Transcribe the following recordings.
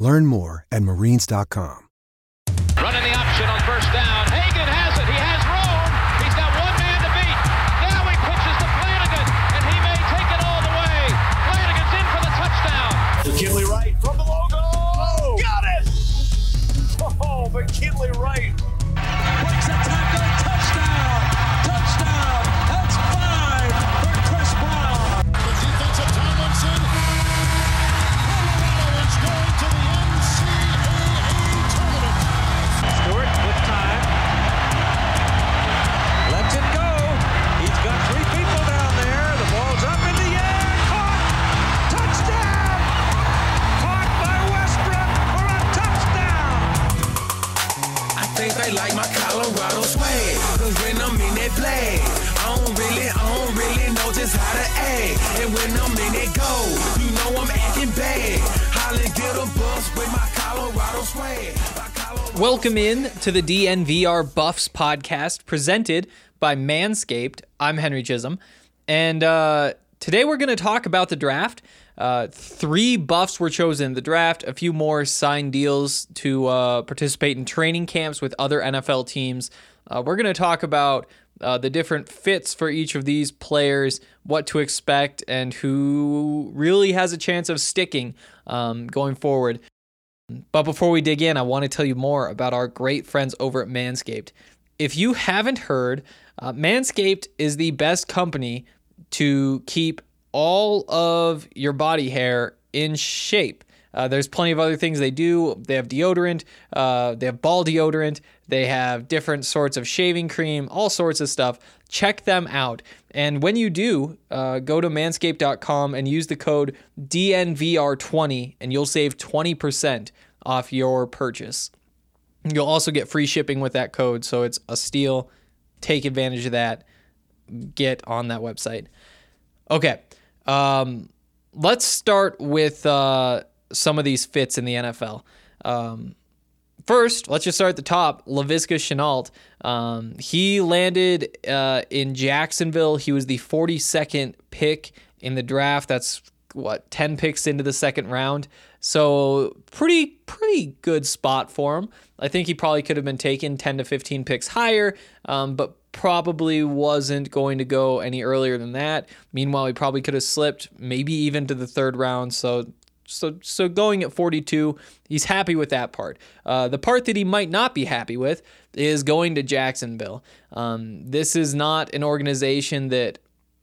Learn more at marines.com. Running the option on first down. Hagan has it. He has room. He's got one man to beat. Now he pitches to Flanagan, and he may take it all the way. Flanagan's in for the touchdown. Act. And when I'm in that go, you know I'm acting bad. A bus with my Colorado swag. Welcome in to the DNVR Buffs podcast presented by Manscaped. I'm Henry Chisholm. And uh, today we're going to talk about the draft. Uh, three buffs were chosen in the draft, a few more signed deals to uh, participate in training camps with other NFL teams. Uh, we're going to talk about uh, the different fits for each of these players, what to expect, and who really has a chance of sticking um, going forward. But before we dig in, I want to tell you more about our great friends over at Manscaped. If you haven't heard, uh, Manscaped is the best company to keep all of your body hair in shape. Uh, there's plenty of other things they do. They have deodorant, uh, they have ball deodorant, they have different sorts of shaving cream, all sorts of stuff. Check them out. And when you do, uh, go to manscaped.com and use the code DNVR20 and you'll save 20% off your purchase. You'll also get free shipping with that code, so it's a steal. Take advantage of that. Get on that website. Okay, um, let's start with uh, some of these fits in the NFL. Um, first, let's just start at the top. Laviska Shenault. Um, he landed uh, in Jacksonville. He was the 42nd pick in the draft. That's what 10 picks into the second round. So pretty pretty good spot for him. I think he probably could have been taken 10 to 15 picks higher, um, but probably wasn't going to go any earlier than that. Meanwhile, he probably could have slipped maybe even to the third round. So so so going at 42, he's happy with that part. Uh, the part that he might not be happy with is going to Jacksonville. Um, this is not an organization that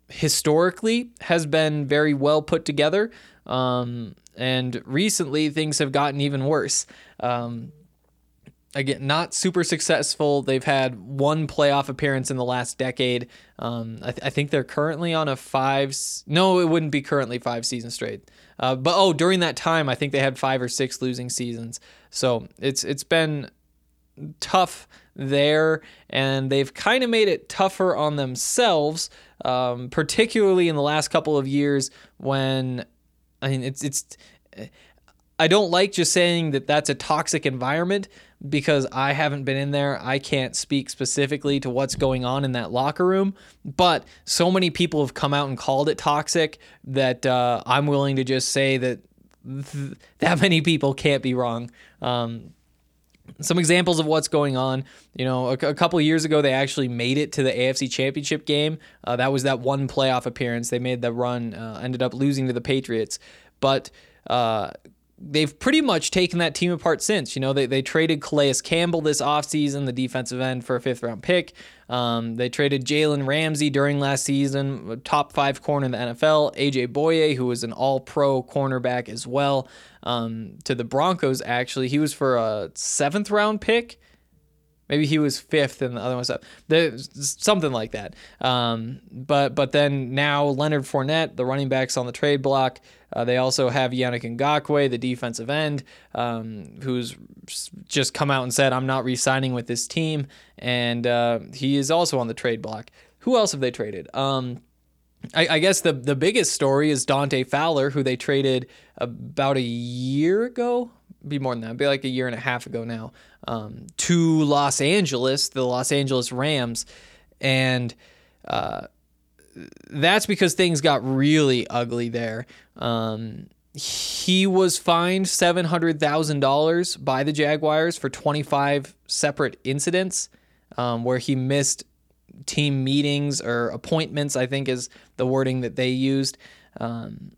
historically has been very well put together. Um, and recently things have gotten even worse. Um, again, not super successful. They've had one playoff appearance in the last decade. Um, I, th- I, think they're currently on a five. No, it wouldn't be currently five seasons straight. Uh, but oh, during that time, I think they had five or six losing seasons. So it's it's been tough there, and they've kind of made it tougher on themselves, um, particularly in the last couple of years when I mean, it's it's. I don't like just saying that that's a toxic environment because I haven't been in there. I can't speak specifically to what's going on in that locker room, but so many people have come out and called it toxic that uh, I'm willing to just say that th- that many people can't be wrong. Um, some examples of what's going on. You know, a, a couple years ago, they actually made it to the AFC Championship game. Uh, that was that one playoff appearance. They made the run, uh, ended up losing to the Patriots. But uh, they've pretty much taken that team apart since. You know, they, they traded Calais Campbell this offseason, the defensive end, for a fifth round pick. Um, they traded Jalen Ramsey during last season, top five corner in the NFL. AJ Bouye, who was an all pro cornerback as well, um, to the Broncos, actually. He was for a seventh round pick. Maybe he was fifth and the other one was up. There's something like that. Um, but but then now Leonard Fournette, the running backs on the trade block. Uh, they also have Yannick Ngakoue, the defensive end, um, who's just come out and said, "I'm not re-signing with this team," and uh, he is also on the trade block. Who else have they traded? Um, I, I, guess the the biggest story is Dante Fowler, who they traded about a year ago. Be more than that. Be like a year and a half ago now. Um, to Los Angeles, the Los Angeles Rams, and uh, that's because things got really ugly there. Um, he was fined seven hundred thousand dollars by the Jaguars for twenty five separate incidents um, where he missed team meetings or appointments, I think is the wording that they used. Um,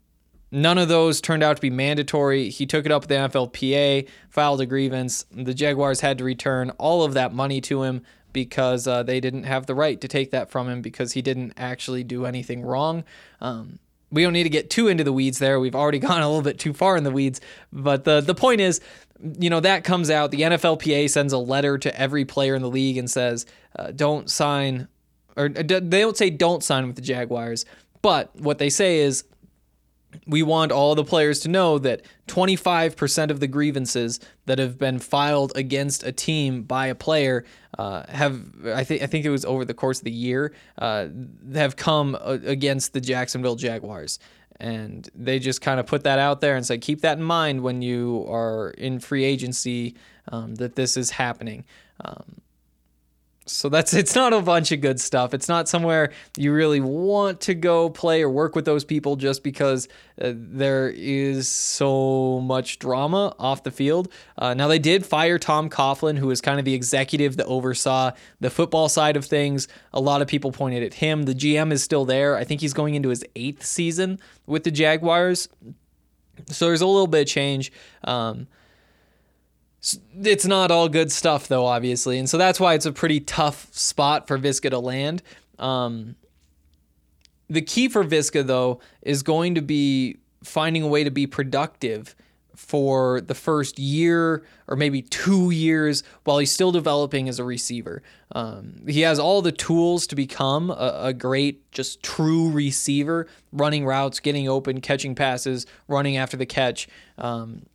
none of those turned out to be mandatory. He took it up with the NFLPA, filed a grievance. The Jaguars had to return all of that money to him because uh, they didn't have the right to take that from him because he didn't actually do anything wrong. Um, we don't need to get too into the weeds there. We've already gone a little bit too far in the weeds. But the, the point is, you know, that comes out. The NFLPA sends a letter to every player in the league and says, uh, don't sign, or uh, they don't say don't sign with the Jaguars. But what they say is we want all the players to know that 25% of the grievances that have been filed against a team by a player uh, have I think I think it was over the course of the year uh, have come uh, against the Jacksonville Jaguars and they just kind of put that out there and said keep that in mind when you are in free agency um, that this is happening. Um, so that's it's not a bunch of good stuff. It's not somewhere you really want to go play or work with those people just because uh, there is so much drama off the field. Uh, now they did fire Tom Coughlin, who was kind of the executive that oversaw the football side of things. A lot of people pointed at him. The GM is still there. I think he's going into his eighth season with the Jaguars. So there's a little bit of change. Um, it's not all good stuff, though, obviously. And so that's why it's a pretty tough spot for Viska to land. Um, the key for Viska, though, is going to be finding a way to be productive for the first year or maybe two years while he's still developing as a receiver. Um, he has all the tools to become a, a, great, just true receiver, running routes, getting open, catching passes, running after the catch. Um,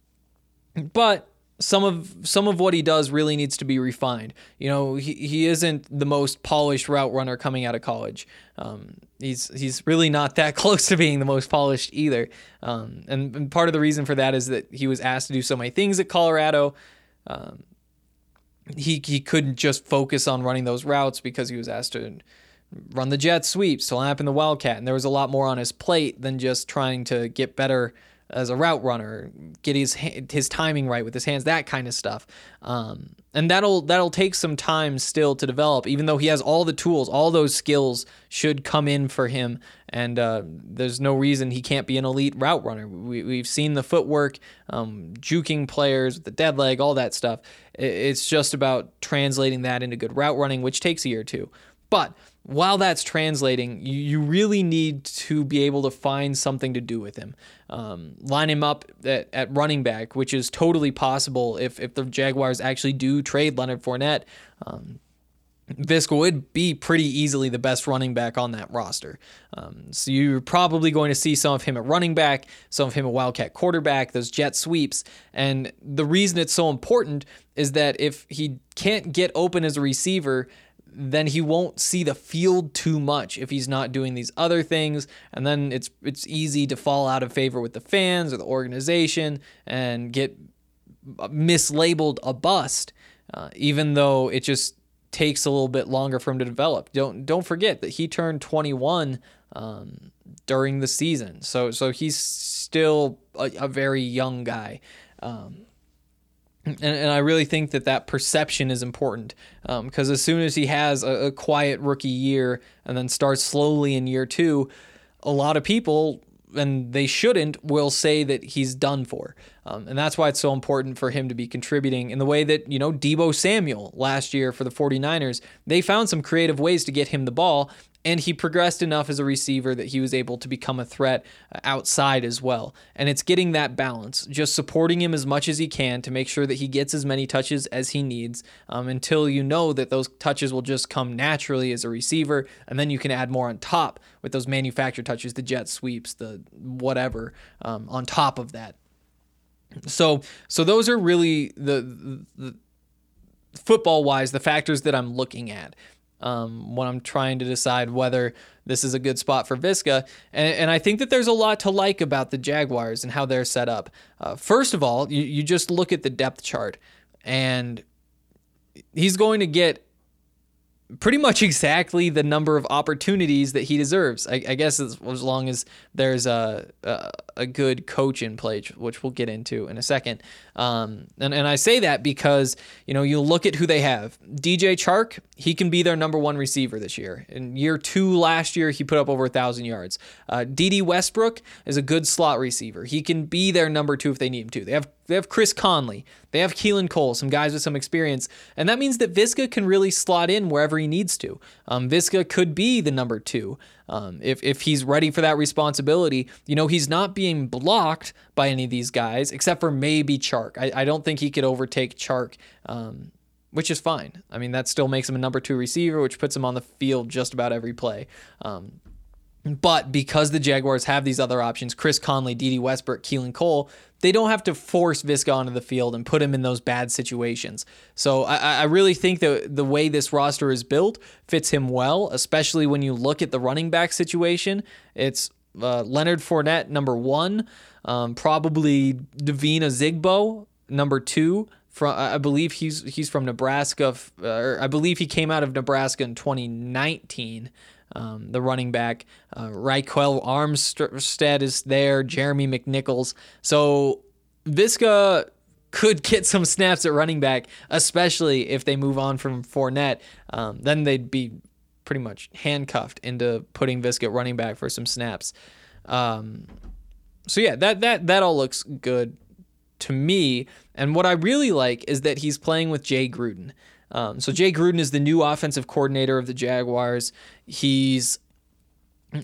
but some of some of what he does really needs to be refined. You know, he, he isn't the most polished route runner coming out of college. Um, he's he's really not that close to being the most polished either. Um, and, and, part of the reason for that is that he was asked to do so many things at Colorado. Um, he he couldn't just focus on running those routes because he was asked to run the jet sweeps, to up in the wildcat, and there was a lot more on his plate than just trying to get better as a route runner, get his his timing right with his hands, that kind of stuff. Um, and that'll that'll take some time still to develop. Even though he has all the tools, all those skills should come in for him, and uh, there's no reason he can't be an elite route runner. We, we've seen the footwork, um, juking players, the dead leg, all that stuff. It's just about translating that into good route running, which takes a year or two. But while that's translating, you, you really need to be able to find something to do with him. Um, line him up at, at running back, which is totally possible if, if the Jaguars actually do trade Leonard Fournette. Um, Viska would be pretty easily the best running back on that roster. Um, so you're probably going to see some of him at running back, some of him at Wildcat quarterback, those jet sweeps. And the reason it's so important is that if he can't get open as a receiver, then he won't see the field too much if he's not doing these other things. And then it's it's easy to fall out of favor with the fans or the organization and get mislabeled a bust uh, even though it just takes a little bit longer for him to develop. Don't don't forget that he turned 21 um, during the season. So so he's still a, a very young guy. Um, and, and I really think that that perception is important because um, as soon as he has a, a quiet rookie year and then starts slowly in year two, a lot of people and they shouldn't will say that he's done for. Um, and that's why it's so important for him to be contributing in the way that, you know, Deebo Samuel last year for the 49ers, they found some creative ways to get him the ball and he progressed enough as a receiver that he was able to become a threat uh, outside as well. And it's getting that balance, just supporting him as much as he can to make sure that he gets as many touches as he needs um, until you know that those touches will just come naturally as a receiver. And then you can add more on top with those manufactured touches, the jet sweeps, the whatever um, on top of that. So, so those are really the, the, the football wise the factors that I'm looking at um, when I'm trying to decide whether this is a good spot for Viska. And, and, I think that there's a lot to like about the Jaguars and how they're set up. Uh, first of all, you, you just look at the depth chart, and he's going to get pretty much exactly the number of opportunities that he deserves. I, I guess as, as, long as there's a, a, a good coach in place, which we'll get into in a second. Um, and and I say that because you know you look at who they have. DJ Chark, he can be their number one receiver this year. In year two last year, he put up over a thousand yards. Uh, Dede Westbrook is a good slot receiver. He can be their number two if they need him to. They have they have Chris Conley. They have Keelan Cole, some guys with some experience. And that means that Viska can really slot in wherever he needs to. Um, Viska could be the number two um, if, if he's ready for that responsibility. You know, he's not being blocked by any of these guys, except for maybe Chark. I, I don't think he could overtake Chark. Um, which is fine. I mean, that still makes him a number two receiver, which puts him on the field just about every play. Um, but because the Jaguars have these other options, Chris Conley, Dede Westbrook, Keelan Cole, they don't have to force Viska onto the field and put him in those bad situations. So I, I really think that the way this roster is built fits him well, especially when you look at the running back situation. It's uh, Leonard Fournette, number one, um, probably Devine Ozigbo, number two. From, I believe he's he's from Nebraska, or I believe he came out of Nebraska in 2019 um, the running back. Uh, Ryquell Armstead is there, Jeremy McNichols. So Viska could get some snaps at running back, especially if they move on from Fournette. Um, then they'd be pretty much handcuffed into putting Viska running back for some snaps. Um, so yeah, that that that all looks good to me. And what I really like is that he's playing with Jay Gruden. Um, so Jay Gruden is the new offensive coordinator of the Jaguars. He's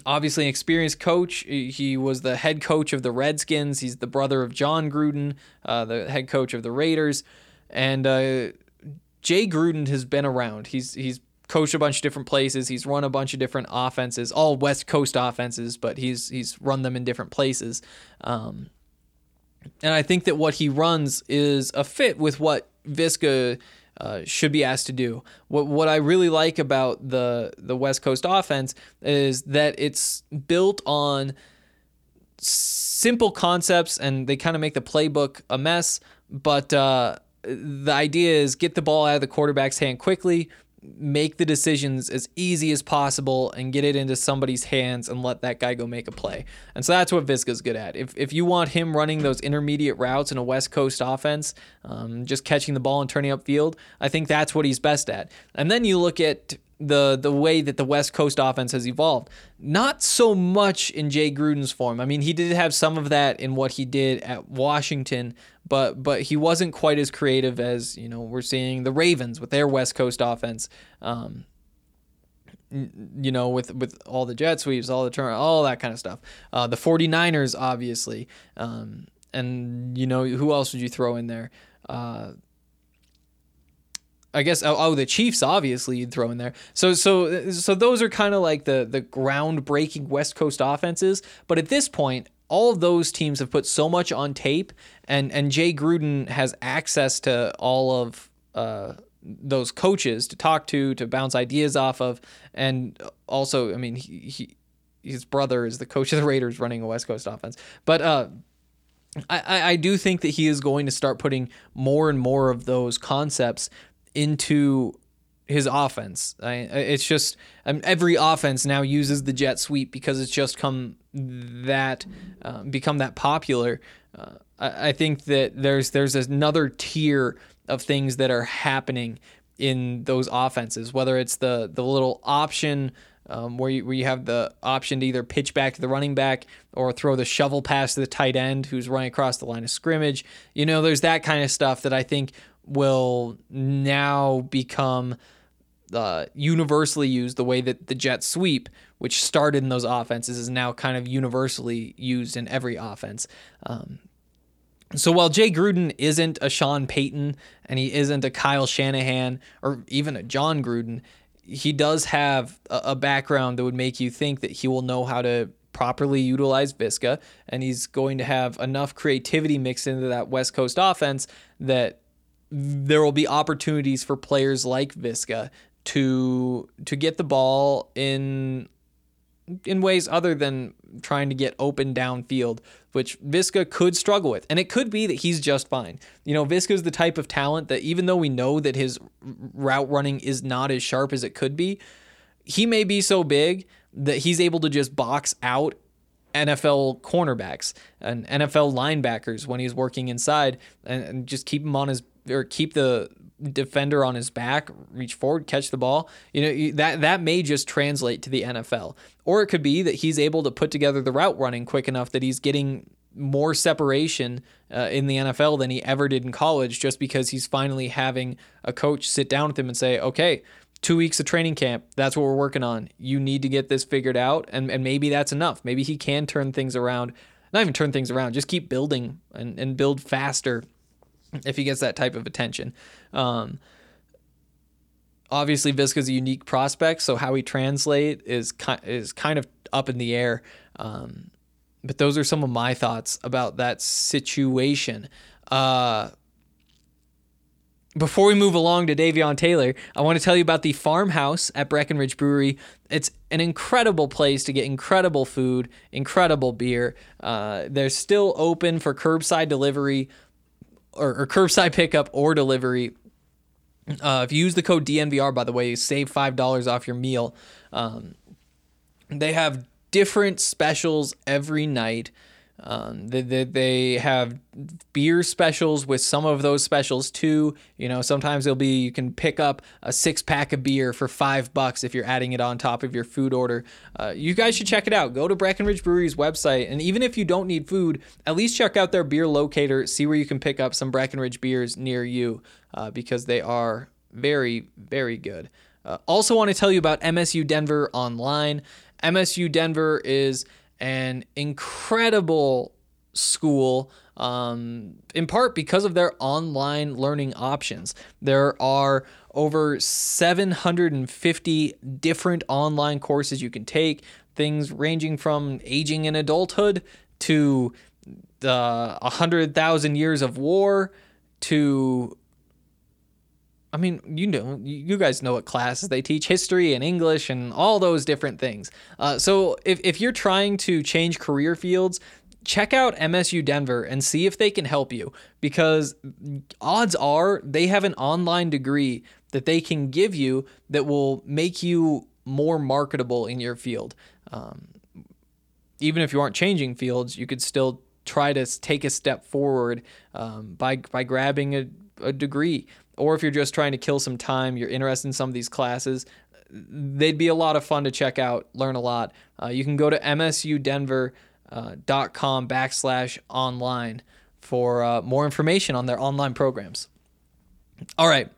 obviously an experienced coach. He was the head coach of the Redskins. He's the brother of Jon Gruden, uh, the head coach of the Raiders. And uh, Jay Gruden has been around. He's he's coached a bunch of different places. He's run a bunch of different offenses, all West Coast offenses, but he's he's run them in different places. Um, and I think that what he runs is a fit with what Viska uh, should be asked to do. What what I really like about the the West Coast offense is that it's built on simple concepts and they kind of make the playbook a mess. But uh, the idea is get the ball out of the quarterback's hand quickly, make the decisions as easy as possible and get it into somebody's hands and let that guy go make a play. And so that's what Viska's good at. If, if you want him running those intermediate routes in a West Coast offense, um, just catching the ball and turning up field, I think that's what he's best at. And then you look at the the way that the West Coast offense has evolved. Not so much in Jay Gruden's form. I mean, he did have some of that in what he did at Washington, but but he wasn't quite as creative as you know we're seeing the Ravens with their West Coast offense. Um, you know, with with all the jet sweeps, all the turn, all that kind of stuff. Uh, the 49ers, obviously. Um, and, you know, who else would you throw in there? Uh, I guess oh, oh, the Chiefs obviously you'd throw in there. So so so those are kind of like the the groundbreaking West Coast offenses. But at this point, all of those teams have put so much on tape, and and Jay Gruden has access to all of uh, those coaches to talk to, to bounce ideas off of, and also, I mean, he, he his brother is the coach of the Raiders running a West Coast offense, but. Uh, I, I do think that he is going to start putting more and more of those concepts into his offense. I, it's just um, every offense now uses the jet sweep because it's just come that uh, become that popular. Uh, I, I, think that there's there's another tier of things that are happening in those offenses, whether it's the the little option um, where, you, where you have the option to either pitch back to the running back or throw the shovel pass to the tight end who's running across the line of scrimmage. You know, there's that kind of stuff that I think will now become uh, universally used the way that the jet sweep, which started in those offenses, is now kind of universally used in every offense. Um, so while Jay Gruden isn't a Sean Payton and he isn't a Kyle Shanahan or even a Jon Gruden, he does have a, a background that would make you think that he will know how to properly utilize Viska and he's going to have enough creativity mixed into that West Coast offense that there will be opportunities for players like Viska to to get the ball in in ways other than trying to get open downfield, which Viska could struggle with. And it could be that he's just fine. You know, Viska's the type of talent that even though we know that his route running is not as sharp as it could be, he may be so big that he's able to just box out NFL cornerbacks and NFL linebackers when he's working inside and, and just keep him on his or keep the defender on his back, reach forward, catch the ball. You know, that that may just translate to the NFL. Or it could be that he's able to put together the route running quick enough that he's getting more separation uh, in the NFL than he ever did in college just because he's finally having a coach sit down with him and say, "Okay, two weeks of training camp. That's what we're working on. You need to get this figured out. And, and maybe that's enough. Maybe he can turn things around. Not even turn things around, just keep building and, and build faster if he gets that type of attention. Um, obviously, Viska's a unique prospect, so how he translate is ki- is kind of up in the air. Um, but those are some of my thoughts about that situation. Uh, before we move along to Davion Taylor, I want to tell you about the farmhouse at Breckenridge Brewery. It's an incredible place to get incredible food, incredible beer. Uh, they're still open for curbside delivery or, or curbside pickup or delivery. Uh, if you use the code DNVR, by the way, save $5 off your meal. Um, they have different specials every night. Um, they, they, have beer specials with some of those specials too. You know, sometimes it'll be you can pick up a six pack of beer for five bucks if you're adding it on top of your food order. Uh, you guys should check it out. Go to Breckenridge Brewery's website, and even if you don't need food, at least check out their beer locator. See where you can pick up some Breckenridge beers near you uh, because they are very, very good. Uh, also, want to tell you about MSU Denver Online. MSU Denver is an incredible school um, in part because of their online learning options. There are over 750 different online courses you can take, things ranging from aging in adulthood to the 100,000 years of war to I mean, you know, you guys know what classes they teach history and English and all those different things. Uh, so if, if you're trying to change career fields, check out MSU Denver and see if they can help you because odds are they have an online degree that they can give you that will make you more marketable in your field. Um, even if you aren't changing fields, you could still try to take a step forward um, by by grabbing a, a degree or if you're just trying to kill some time, you're interested in some of these classes, they'd be a lot of fun to check out, learn a lot. Uh, you can go to msudenver.com uh, backslash online for uh, more information on their online programs. All right.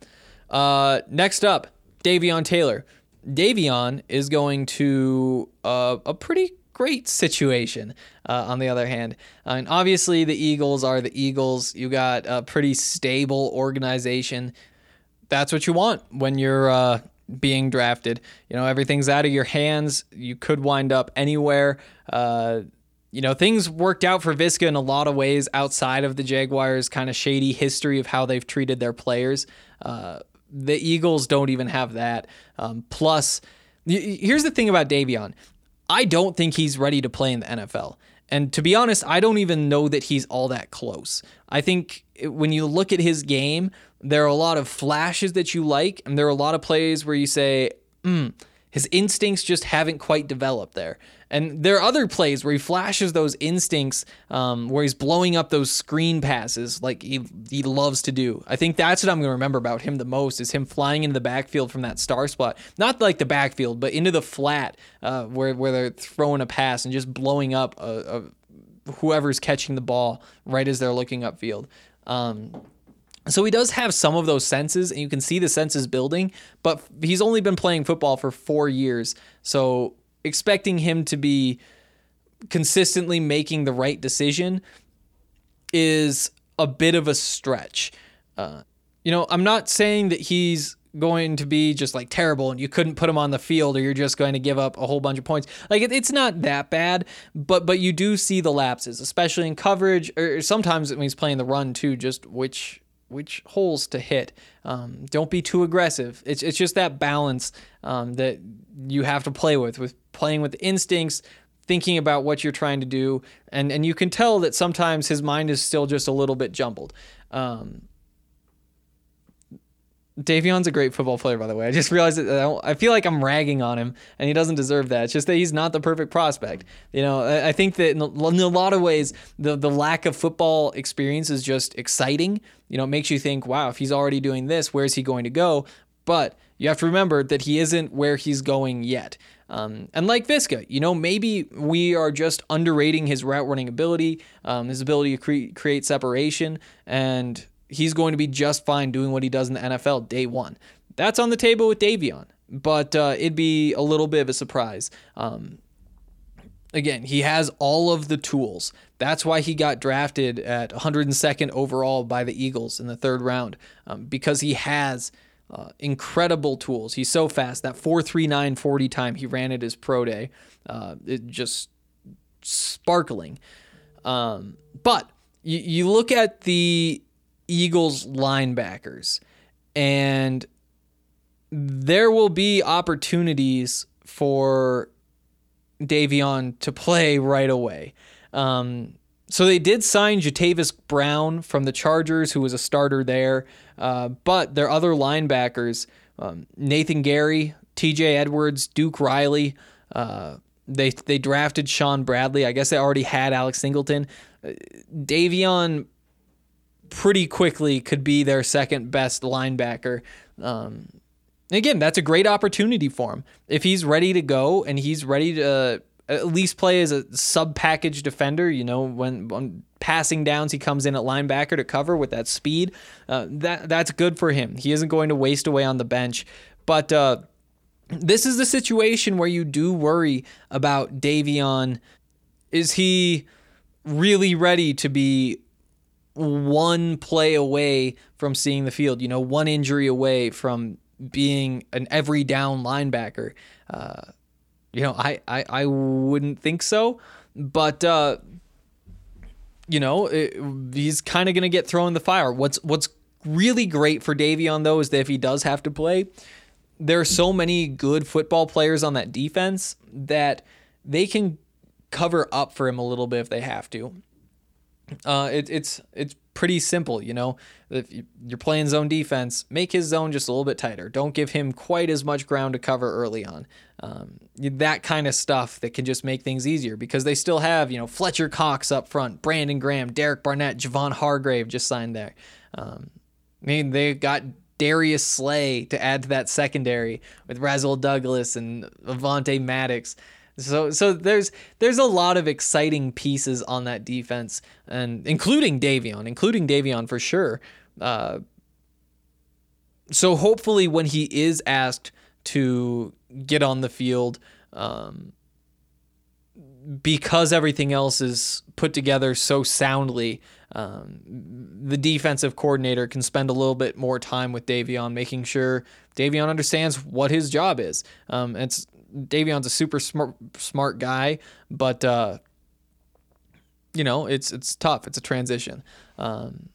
Uh, next up, Davion Taylor. Davion is going to uh, a pretty great situation. Uh, on the other hand, uh, and obviously the Eagles are the Eagles. You got a pretty stable organization. That's what you want when you're uh, being drafted. You know everything's out of your hands. You could wind up anywhere. Uh, you know things worked out for Viska in a lot of ways outside of the Jaguars' kind of shady history of how they've treated their players. Uh, the Eagles don't even have that. Um, plus, here's the thing about Davion. I don't think he's ready to play in the NFL. And to be honest, I don't even know that he's all that close. I think when you look at his game, there are a lot of flashes that you like, and there are a lot of plays where you say, hmm, his instincts just haven't quite developed there. And there are other plays where he flashes those instincts, um, where he's blowing up those screen passes like he he loves to do. I think that's what I'm going to remember about him the most is him flying into the backfield from that star spot, not like the backfield, but into the flat uh, where where they're throwing a pass and just blowing up a, a, whoever's catching the ball right as they're looking upfield. Um, so he does have some of those senses, and you can see the senses building, but he's only been playing football for four years. So expecting him to be consistently making the right decision is a bit of a stretch. Uh, you know, I'm not saying that he's going to be just like terrible and you couldn't put him on the field or you're just going to give up a whole bunch of points. Like it, it's not that bad, but but you do see the lapses, especially in coverage or sometimes when he's playing the run too, just which which holes to hit. Um, don't be too aggressive. It's, it's just that balance um, that you have to play with, with playing with instincts, thinking about what you're trying to do. And, and you can tell that sometimes his mind is still just a little bit jumbled. Um, Davion's a great football player, by the way. I just realized that I feel like I'm ragging on him, and he doesn't deserve that. It's just that he's not the perfect prospect. You know, I think that in a lot of ways, the the lack of football experience is just exciting. You know, it makes you think, wow, if he's already doing this, where's he going to go? But you have to remember that he isn't where he's going yet. Um, and like Viska, you know, maybe we are just underrating his route running ability, um, his ability to cre- create separation, and he's going to be just fine doing what he does in the NFL day one. That's on the table with Davion, but uh, it'd be a little bit of a surprise. Um, again, he has all of the tools. That's why he got drafted at 102nd overall by the Eagles in the third round, um, because he has uh, incredible tools. He's so fast. That 4.3940 time he ran at his pro day, uh, it just sparkling. Um, but you, you look at the Eagles linebackers, and there will be opportunities for Davion to play right away. Um, so they did sign Jatavis Brown from the Chargers, who was a starter there, uh, but their other linebackers, um, Nathan Gerry, T.J. Edwards, Duke Riley. Uh, they they drafted Shaun Bradley. I guess they already had Alex Singleton. Uh, Davion pretty quickly could be their second best linebacker. Um, again, that's a great opportunity for him. If he's ready to go and he's ready to at least play as a sub package defender, you know, when, when, passing downs he comes in at linebacker to cover with that speed, uh, that that's good for him. He isn't going to waste away on the bench. But uh, this is the situation where you do worry about Davion. Is he really ready to be one play away from seeing the field, you know, one injury away from being an every down linebacker. Uh, you know, I, I, I wouldn't think so, but, uh, you know, it, he's kind of going to get thrown in the fire. What's, what's really great for Davion, though, is that if he does have to play, there are so many good football players on that defense that they can cover up for him a little bit if they have to. Uh, it, it's it's pretty simple, you know. If you're playing zone defense, make his zone just a little bit tighter. Don't give him quite as much ground to cover early on. Um, that kind of stuff that can just make things easier because they still have, you know, Fletcher Cox up front, Brandon Graham, Derek Barnett, Javon Hargrave just signed there. Um, I mean, they got Darius Slay to add to that secondary with Rasul Douglas and Avonte Maddox. So so there's there's a lot of exciting pieces on that defense, and including Davion, including Davion for sure. Uh, so hopefully, when he is asked to get on the field, um, because everything else is put together so soundly, um, the defensive coordinator can spend a little bit more time with Davion, making sure Davion understands what his job is. Um, it's Davion's a super smart smart guy, but uh, you know it's it's tough. It's a transition. Um,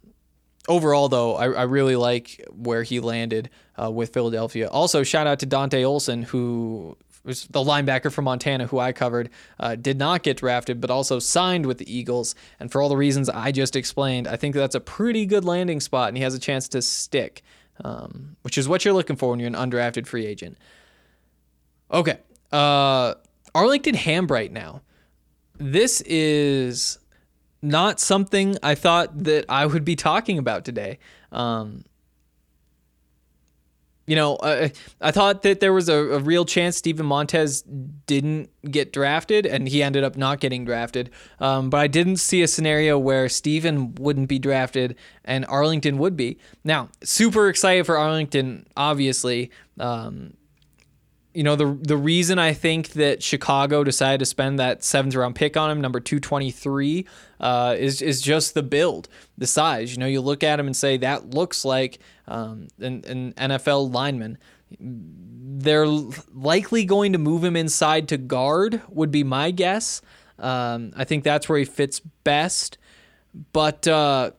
overall, though, I, I, really like where he landed uh, with Philadelphia. Also, shout out to Dante Olson, who was the linebacker from Montana, who I covered, uh, did not get drafted, but also signed with the Eagles. And for all the reasons I just explained, I think that's a pretty good landing spot, and he has a chance to stick, um, which is what you're looking for when you're an undrafted free agent. Okay. Uh, Arlington Hambright now. This is not something I thought that I would be talking about today. Um, you know, I, I thought that there was a, a real chance Steven Montez didn't get drafted, and he ended up not getting drafted. Um, but I didn't see a scenario where Stephen wouldn't be drafted and Arlington would be. Now, super excited for Arlington, obviously. Um, you know the the reason I think that Chicago decided to spend that seventh round pick on him, number two twenty three, uh, is is just the build, the size. You know, you look at him and say that looks like um, an, an NFL lineman. They're likely going to move him inside to guard, would be my guess. Um, I think that's where he fits best. But uh,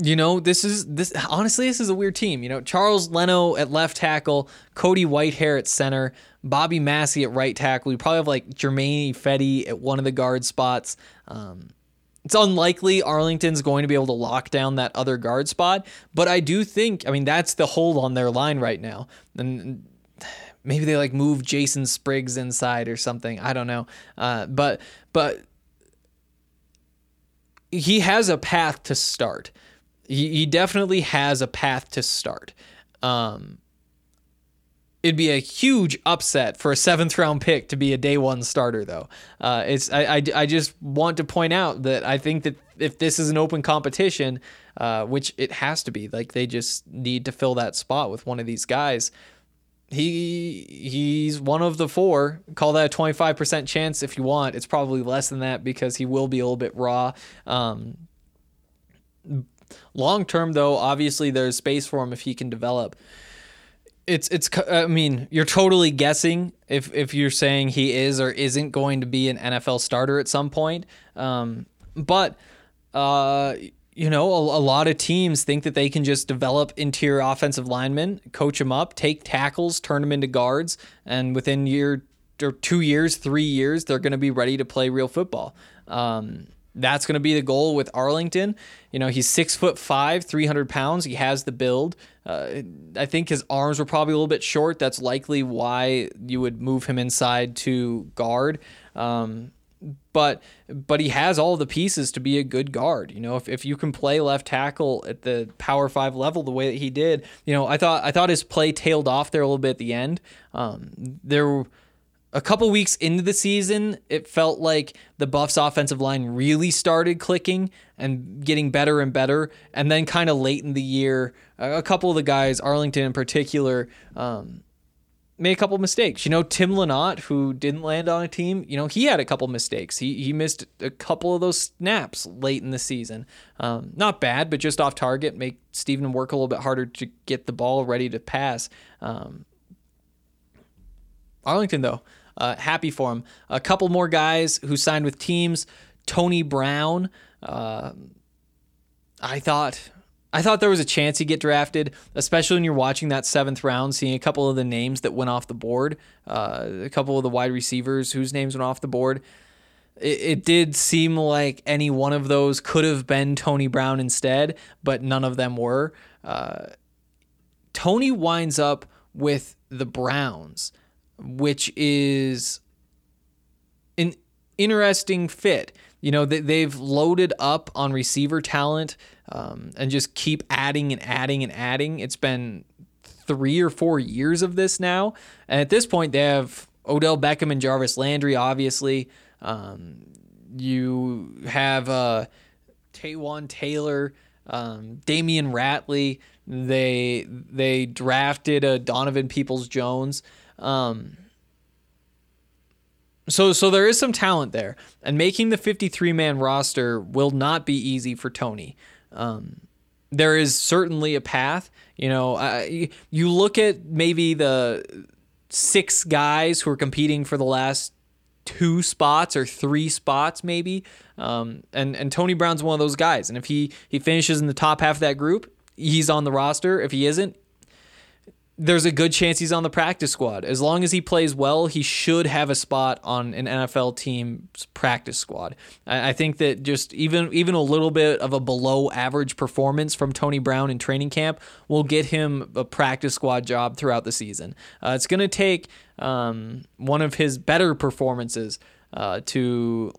you know, this is this honestly, this is a weird team. You know, Charles Leno at left tackle, Cody Whitehair at center, Bobby Massie at right tackle. We probably have like Germain Ifedi at one of the guard spots. Um, it's unlikely Arlington's going to be able to lock down that other guard spot, but I do think, I mean, that's the hold on their line right now. And maybe they like move Jason Spriggs inside or something. I don't know. Uh, but but he has a path to start. He, he definitely has a path to start. Um, it'd be a huge upset for a seventh round pick to be a day one starter, though. Uh, it's I, I, I just want to point out that I think that if this is an open competition, uh, which it has to be, like they just need to fill that spot with one of these guys. He he's one of the four. Call that a twenty five percent chance if you want. It's probably less than that because he will be a little bit raw. Um, long term, though, obviously there's space for him if he can develop it's it's I mean, you're totally guessing if if you're saying he is or isn't going to be an NFL starter at some point. Um, but uh, you know, a, a, lot of teams think that they can just develop interior offensive linemen, coach them up, take tackles, turn them into guards, and within year or two years, three years, they're going to be ready to play real football. Um, that's going to be the goal with Arlington. You know, he's six foot five, 300 pounds. He has the build. Uh, I think his arms were probably a little bit short. That's likely why you would move him inside to guard. Um, but but he has all the pieces to be a good guard. You know, if, if you can play left tackle at the power five level the way that he did, you know, I thought I thought his play tailed off there a little bit at the end. Um, there a couple weeks into the season, it felt like the Buffs offensive line really started clicking and getting better and better. And then, kind of late in the year, a couple of the guys, Arlington in particular, um, made a couple mistakes. You know, Tim Lynott, who didn't land on a team, you know, he had a couple mistakes. He he missed a couple of those snaps late in the season. Um, not bad, but just off target. Make Steven work a little bit harder to get the ball ready to pass. Um, Arlington, though, uh, happy for him. A couple more guys who signed with teams. Tony Brown. Uh, I thought. I thought there was a chance he'd get drafted, especially when you're watching that seventh round, seeing a couple of the names that went off the board, uh, a couple of the wide receivers whose names went off the board. It, it did seem like any one of those could have been Tony Brown instead, but none of them were. Uh, Tony winds up with the Browns which is an interesting fit. You know, they've loaded up on receiver talent um, and just keep adding and adding and adding. It's been three or four years of this now. And at this point, they have Odell Beckham and Jarvis Landry, obviously. Um, you have uh, Taywan Taylor, um, Damion Ratley. They they drafted a Donovan Peoples Jones. Um, so so there is some talent there, and making the 53 man roster will not be easy for Tony. Um, there is certainly a path. You know, uh, you look at maybe the six guys who are competing for the last two spots or three spots maybe um, and and Tony Brown's one of those guys and if he he finishes in the top half of that group he's on the roster if he isn't there's a good chance he's on the practice squad. As long as he plays well, he should have a spot on an NFL team's practice squad. I, think that just even even a little bit of a below average performance from Tony Brown in training camp will get him a practice squad job throughout the season. Uh, it's going to take um, one of his better performances uh, to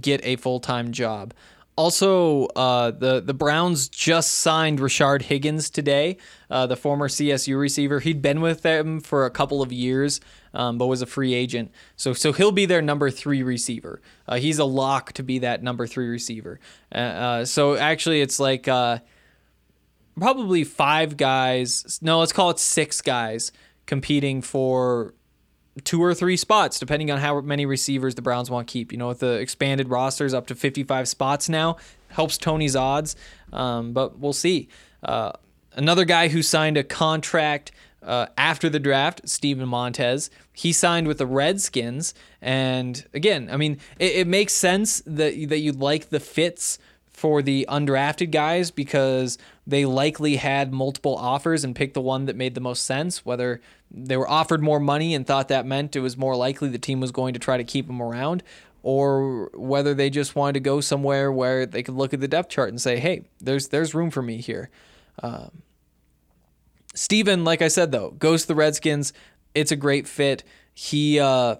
get a full time job. Also, uh, the the Browns just signed Rashard Higgins today, uh, the former CSU receiver. He'd been with them for a couple of years, um, but was a free agent. So so he'll be their number three receiver. Uh, he's a lock to be that number three receiver. Uh, uh, so actually, it's like uh, probably five guys. No, let's call it six guys competing for two or three spots, depending on how many receivers the Browns want to keep. You know, with the expanded rosters up to 55 spots now, helps Tony's odds, um, but we'll see. Uh, another guy who signed a contract uh, after the draft, Steven Montez, he signed with the Redskins, and again, I mean, it, it makes sense that that you like the fits for the undrafted guys because they likely had multiple offers and picked the one that made the most sense, whether they were offered more money and thought that meant it was more likely the team was going to try to keep them around, or whether they just wanted to go somewhere where they could look at the depth chart and say, hey, there's there's room for me here. Um, Steven, like I said though, goes to the Redskins. It's a great fit. He uh,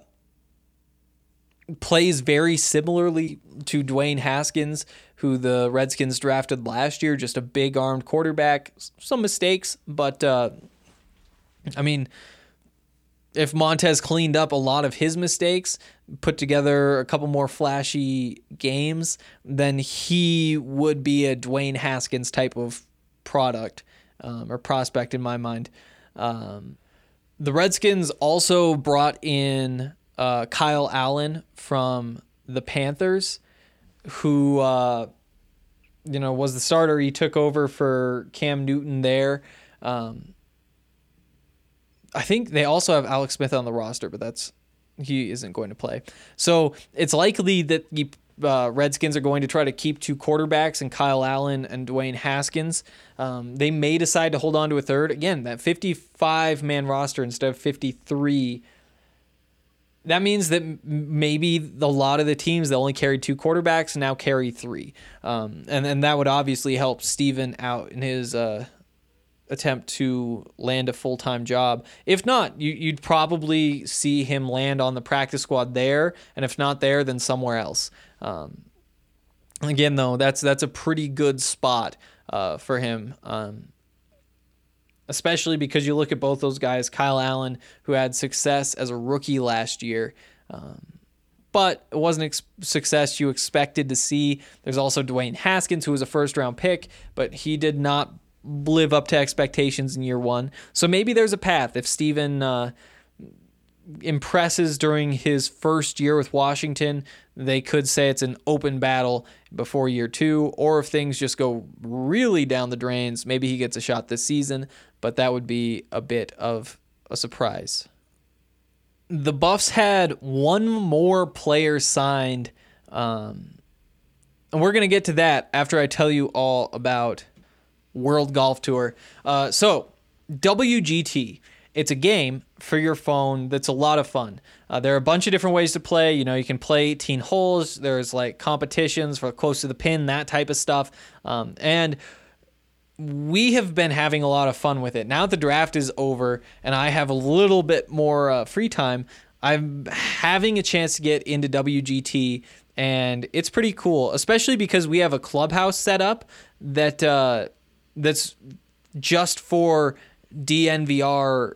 plays very similarly to Dwayne Haskins, who the Redskins drafted last year. Just a big armed quarterback. Some mistakes, but uh, I mean, if Montez cleaned up a lot of his mistakes, put together a couple more flashy games, then he would be a Dwayne Haskins type of product um, or prospect in my mind. Um, the Redskins also brought in uh, Kyle Allen from the Panthers, who uh, you know was the starter. He took over for Cam Newton there. Um, I think they also have Alex Smith on the roster, but that's he isn't going to play. So it's likely that the uh, Redskins are going to try to keep two quarterbacks and Kyle Allen and Dwayne Haskins. Um, they may decide to hold on to a third. Again, that 55 man roster instead of 53. That means that maybe a lot of the teams that only carried two quarterbacks now carry three. Um, and, and that would obviously help Steven out in his uh, attempt to land a full time job. If not, you, you'd probably see him land on the practice squad there, and if not there, then somewhere else. Um, again, though, that's that's a pretty good spot uh, for him. Um, especially because you look at both those guys, Kyle Allen, who had success as a rookie last year, um, but it wasn't ex- success you expected to see. There's also Dwayne Haskins, who was a first round pick, but he did not live up to expectations in year one. So maybe there's a path if Steven uh, impresses during his first year with Washington. They could say it's an open battle before year two, or if things just go really down the drains, maybe he gets a shot this season, but that would be a bit of a surprise. The Buffs had one more player signed, um, and we're going to get to that after I tell you all about World Golf Tour. Uh, so, WGT, it's a game for your phone that's a lot of fun. Uh, there are a bunch of different ways to play. You know, you can play 18 holes. There's like competitions for close to the pin, that type of stuff. Um, and we have been having a lot of fun with it. Now that the draft is over and I have a little bit more uh, free time, I'm having a chance to get into WGT and it's pretty cool, especially because we have a clubhouse set up that uh, that's just for DNVR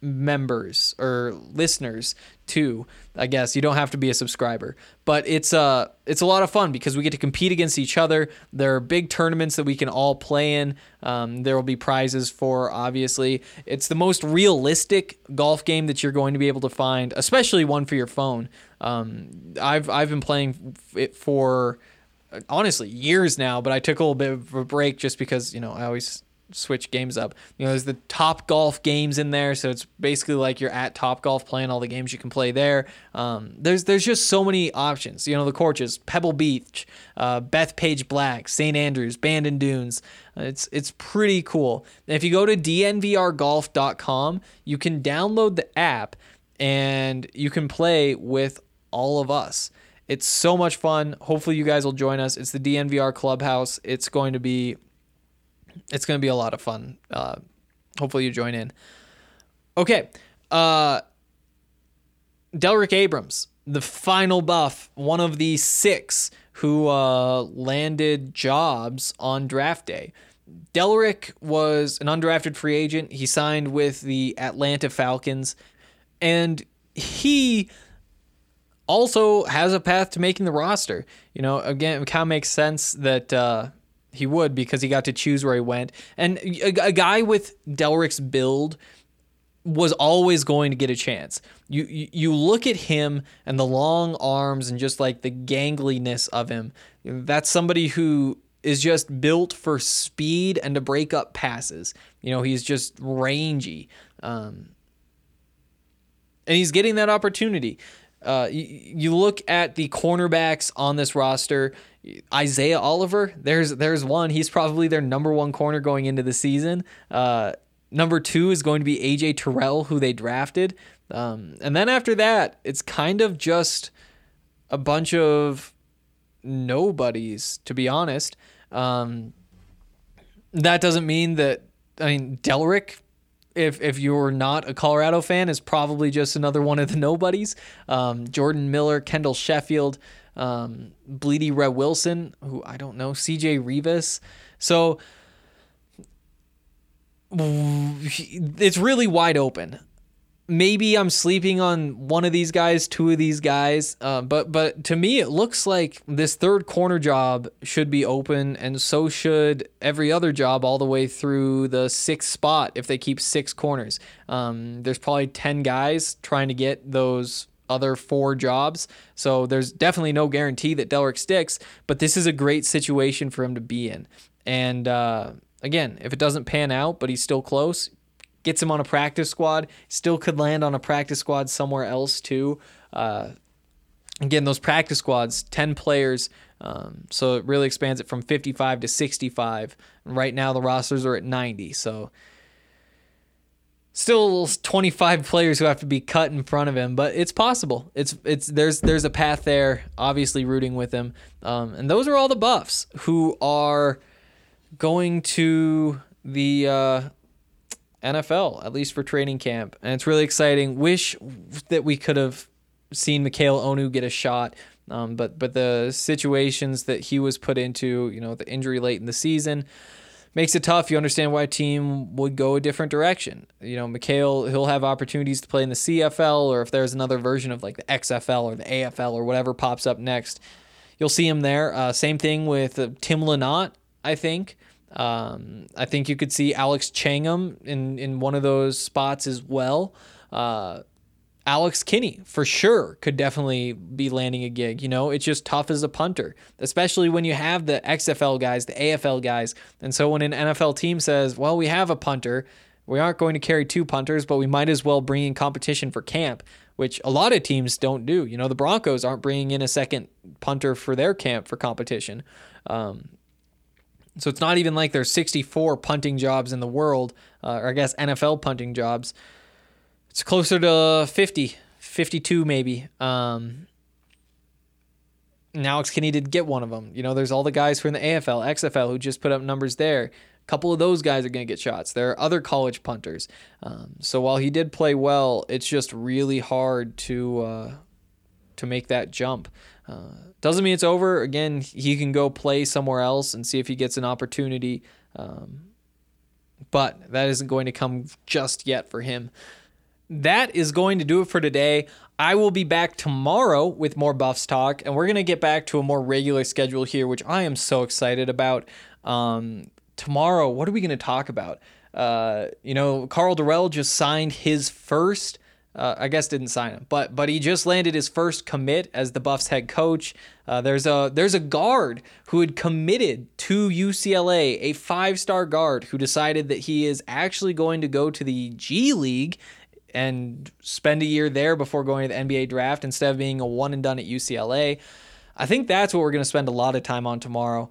members or listeners too. I guess you don't have to be a subscriber, but it's uh it's a lot of fun because we get to compete against each other. There are big tournaments that we can all play in. Um, there will be prizes for obviously. It's the most realistic golf game that you're going to be able to find, especially one for your phone. Um, I've I've been playing it for honestly years now, but I took a little bit of a break just because you know I always switch games up. You know, there's the Top Golf games in there, so it's basically like you're at Top Golf playing all the games you can play there. Um, there's there's just so many options. You know, the courses: Pebble Beach, uh, Bethpage Black, St Andrews, Bandon Dunes. It's it's pretty cool. And if you go to dnvrgolf.com, you can download the app and you can play with all of us. It's so much fun. Hopefully you guys will join us. It's the DNVR Clubhouse. It's going to be it's going to be a lot of fun. Uh, hopefully you join in. Okay. Uh Delrick Abrams, the final buff, one of the six who uh, landed jobs on draft day. Delrick was an undrafted free agent. He signed with the Atlanta Falcons, and he also has a path to making the roster. You know, again, it kind of makes sense that uh, he would because he got to choose where he went. And a, a guy with Delrick's build was always going to get a chance. You, you you look at him and the long arms and just like the gangliness of him. That's somebody who is just built for speed and to break up passes. You know, he's just rangy. Um, and he's getting that opportunity. Uh, you, you look at the cornerbacks on this roster. Isaiah Oliver, there's there's one. He's probably their number one corner going into the season. Uh, number two is going to be AJ Terrell, who they drafted. Um, and then after that, it's kind of just a bunch of nobodies, to be honest. Um, that doesn't mean that I mean Delrick if if you're not a Colorado fan, is probably just another one of the nobodies. Um, Jordan Miller, Kendall Sheffield, um, Blidi Wreh-Wilson, who I don't know, CJ Rivas. So it's really wide open maybe I'm sleeping on one of these guys, two of these guys. Uh, but but to me, it looks like this third corner job should be open, and so should every other job all the way through the sixth spot if they keep six corners. Um, there's probably ten guys trying to get those other four jobs. So there's definitely no guarantee that Delrick sticks, but this is a great situation for him to be in. And uh, again, if it doesn't pan out, but he's still close, gets him on a practice squad. Still could land on a practice squad somewhere else too. Uh, again, those practice squads, 10 players. Um, so it really expands it from 55 to 65. Right now, the rosters are at 90. So still 25 players who have to be cut in front of him, but it's possible. It's it's there's there's a path there. Obviously, rooting with him, um, and those are all the buffs who are going to the uh, NFL, at least for training camp. And it's really exciting. Wish that we could have seen Mikial Onu get a shot. Um, but but the situations that he was put into, you know, the injury late in the season, makes it tough. You understand why a team would go a different direction. You know, Mikial, he'll have opportunities to play in the CFL, or if there's another version of like the XFL or the AFL or whatever pops up next, you'll see him there. Uh, same thing with uh, Tim Lynott, I think. Um, I think you could see Alex Changum in, in one of those spots as well. Uh, Alex Kinney, for sure, could definitely be landing a gig. You know, it's just tough as a punter, especially when you have the XFL guys, the AFL guys. And so when an NFL team says, well, we have a punter, we aren't going to carry two punters, but we might as well bring in competition for camp, which a lot of teams don't do. You know, the Broncos aren't bringing in a second punter for their camp for competition. Um, so it's not even like there's 64 punting jobs in the world, uh, or I guess NFL punting jobs. It's closer to 50, 52 maybe. Um, now Alex Kinney did get one of them. You know, there's all the guys who are in the AFL, XFL who just put up numbers there. A couple of those guys are going to get shots. There are other college punters. Um, so while he did play well, it's just really hard to uh, to make that jump. Uh, doesn't mean it's over. Again, he can go play somewhere else and see if he gets an opportunity. Um, but that isn't going to come just yet for him. That is going to do it for today. I will be back tomorrow with more Buffs talk, and we're going to get back to a more regular schedule here, which I am so excited about. Um, tomorrow, what are we going to talk about? Uh, you know, Karl Dorrell just signed his first Uh, I guess didn't sign him, but but he just landed his first commit as the Buffs head coach. Uh, there's a there's a guard who had committed to UCLA, a five star guard who decided that he is actually going to go to the G League and spend a year there before going to the NBA draft instead of being a one and done at UCLA. I think that's what we're going to spend a lot of time on tomorrow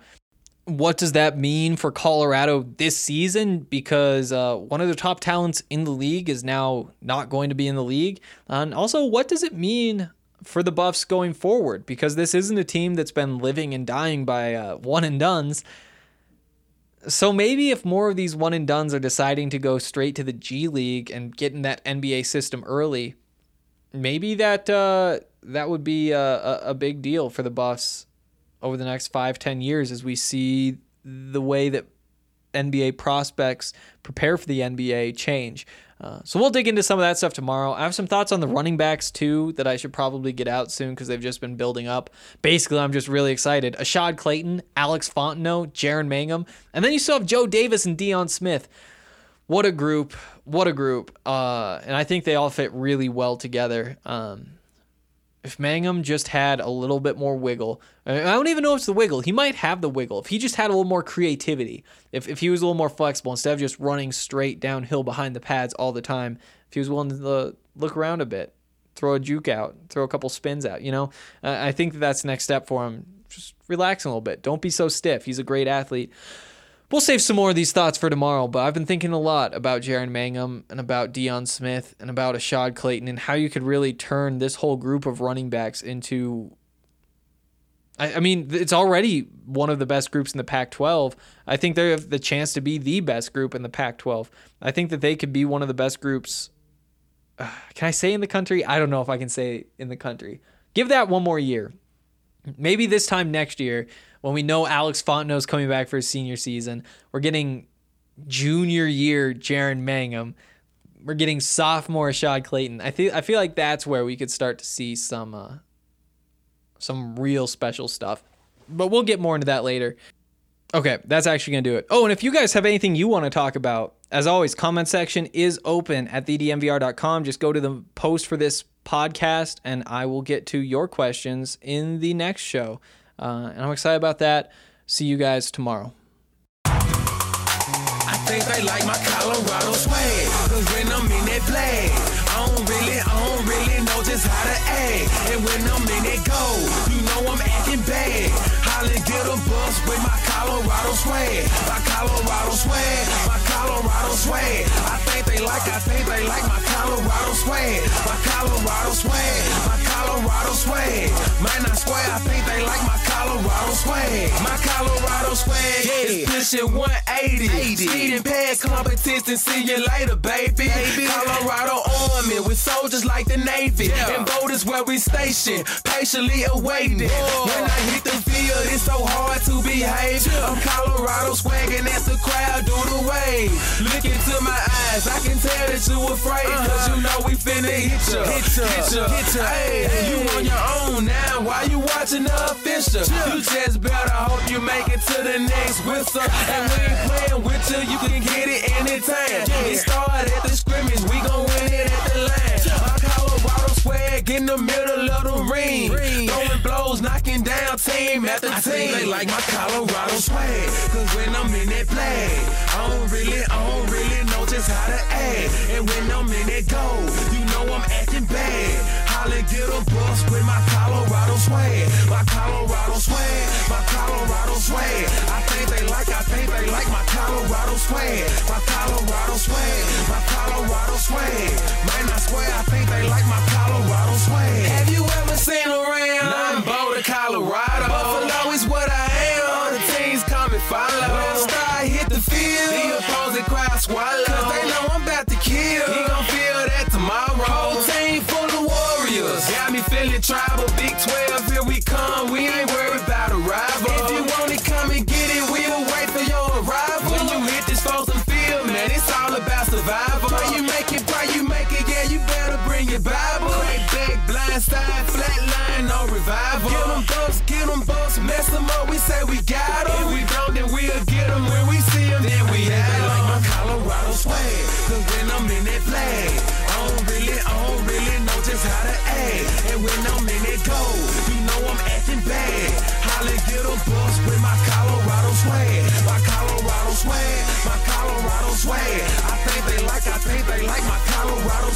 what does that mean for Colorado this season? Because uh, one of the top talents in the league is now not going to be in the league. And also, what does it mean for the Buffs going forward? Because this isn't a team that's been living and dying by uh, one and duns. So maybe if more of these one and duns are deciding to go straight to the G League and get in that NBA system early, maybe that uh, that would be a, a, a big deal for the Buffs over the next five, ten years as we see the way that NBA prospects prepare for the NBA change. Uh, so we'll dig into some of that stuff tomorrow. I have some thoughts on the running backs too that I should probably get out soon because they've just been building up. Basically, I'm just really excited. Ashaad Clayton, Alex Fontenot, Jaren Mangham, and then you still have Joe Davis and Deion Smith. What a group! What a group! Uh, and I think they all fit really well together. Um, if Mangham just had a little bit more wiggle, I don't even know if it's the wiggle. He might have the wiggle. If he just had a little more creativity, if, if he was a little more flexible instead of just running straight downhill behind the pads all the time, if he was willing to look around a bit, throw a juke out, throw a couple spins out, you know, I think that that's the next step for him. Just relax a little bit. Don't be so stiff. He's a great athlete. We'll save some more of these thoughts for tomorrow, but I've been thinking a lot about Jaren Mangham and about Deion Smith and about Ashaad Clayton and how you could really turn this whole group of running backs into. I, I mean, it's already one of the best groups in the Pac 12. I think they have the chance to be the best group in the Pac 12. I think that they could be one of the best groups. Uh, can I say in the country? I don't know if I can say in the country. Give that one more year. Maybe this time next year, when we know Alex Fontenot's coming back for his senior season. We're getting junior year Jaren Mangham. We're getting sophomore Shad Clayton. I think I feel like that's where we could start to see some uh, some real special stuff. But we'll get more into that later. Okay, that's actually going to do it. Oh, and if you guys have anything you want to talk about, as always, comment section is open at thednvr.com. Just go to the post for this podcast and I will get to your questions in the next show. Uh, and I'm excited about that. See you guys tomorrow. I think they like my Colorado swag. Cause when I'm in that flag, I don't really, I don't really know just how to act. And when I'm in that a with my Colorado swag. My Colorado swag, my Colorado swag. I think they like, I think they like my Colorado swag. My Colorado swag, my Colorado swag. Man, I swear, I think they like my Colorado swag. My Colorado swag is pushing 180. Speeding past competition, see you later, baby. Colorado Army with soldiers like the Navy. And boat where we station, patiently awaiting. When I hit the field, it's so hard to behave. I'm Colorado swagging as the crowd do the wave. Look into my eyes, I can tell that you afraid. Uh-huh. Cause you know we finna hit ya. Hit ya, hit ya, hit ya. Hey, you on your own now. Why you watching the official? You just better hope you make it to the next whistle. And we ain't playing with you, you can get it anytime. It started at the scrimmage, we gon' win it line. My Colorado swag in the middle of the ring. Throwing blows, knocking down team after team. They like my Colorado swag. Cause when I'm in that play, I don't really, I don't really know just how to act. And when I'm in that goal, you know I'm acting bad. Holly get a bus with my Colorado swag. My Colorado swag, my Colorado swag. I think they like, I think they like my Colorado swag. My Colorado swag, my Colorado swag. Man, I swear I think they like my Colorado swag. Have you ever seen around? Nothing Boulder, Colorado. Buffalo is what I am. All the teams come and follow. When bumps, mess them up. We say we got them. If we don't, then we'll get them. When we see them, then we have them. like my Colorado swag. Cause when I'm in that flag, I don't really, I don't really know just how to act. And when I'm in it go, you know I'm acting bad. Holly get a bus with my Colorado swag. My Colorado swag, my Colorado swag. I think they like, I think they like my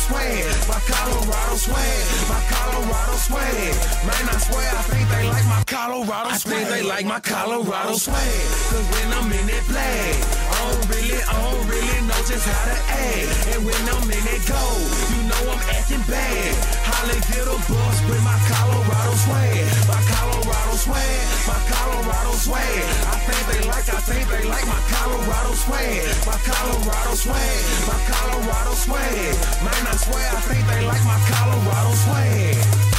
swag. My Colorado swag, my Colorado swag. Man, I swear, I think they like my Colorado swag. I think they like my Colorado swag. Cause when I'm in it flag, I don't really, I don't really know just how to act. And when I'm in it go, you know I'm acting bad. Holly get a bus with my Colorado swag. My Colorado swag, my Colorado swag. I think they like, I think they like my Colorado swag. My Colorado swag, my Colorado swag. Man, swear I think they like my Colorado swag.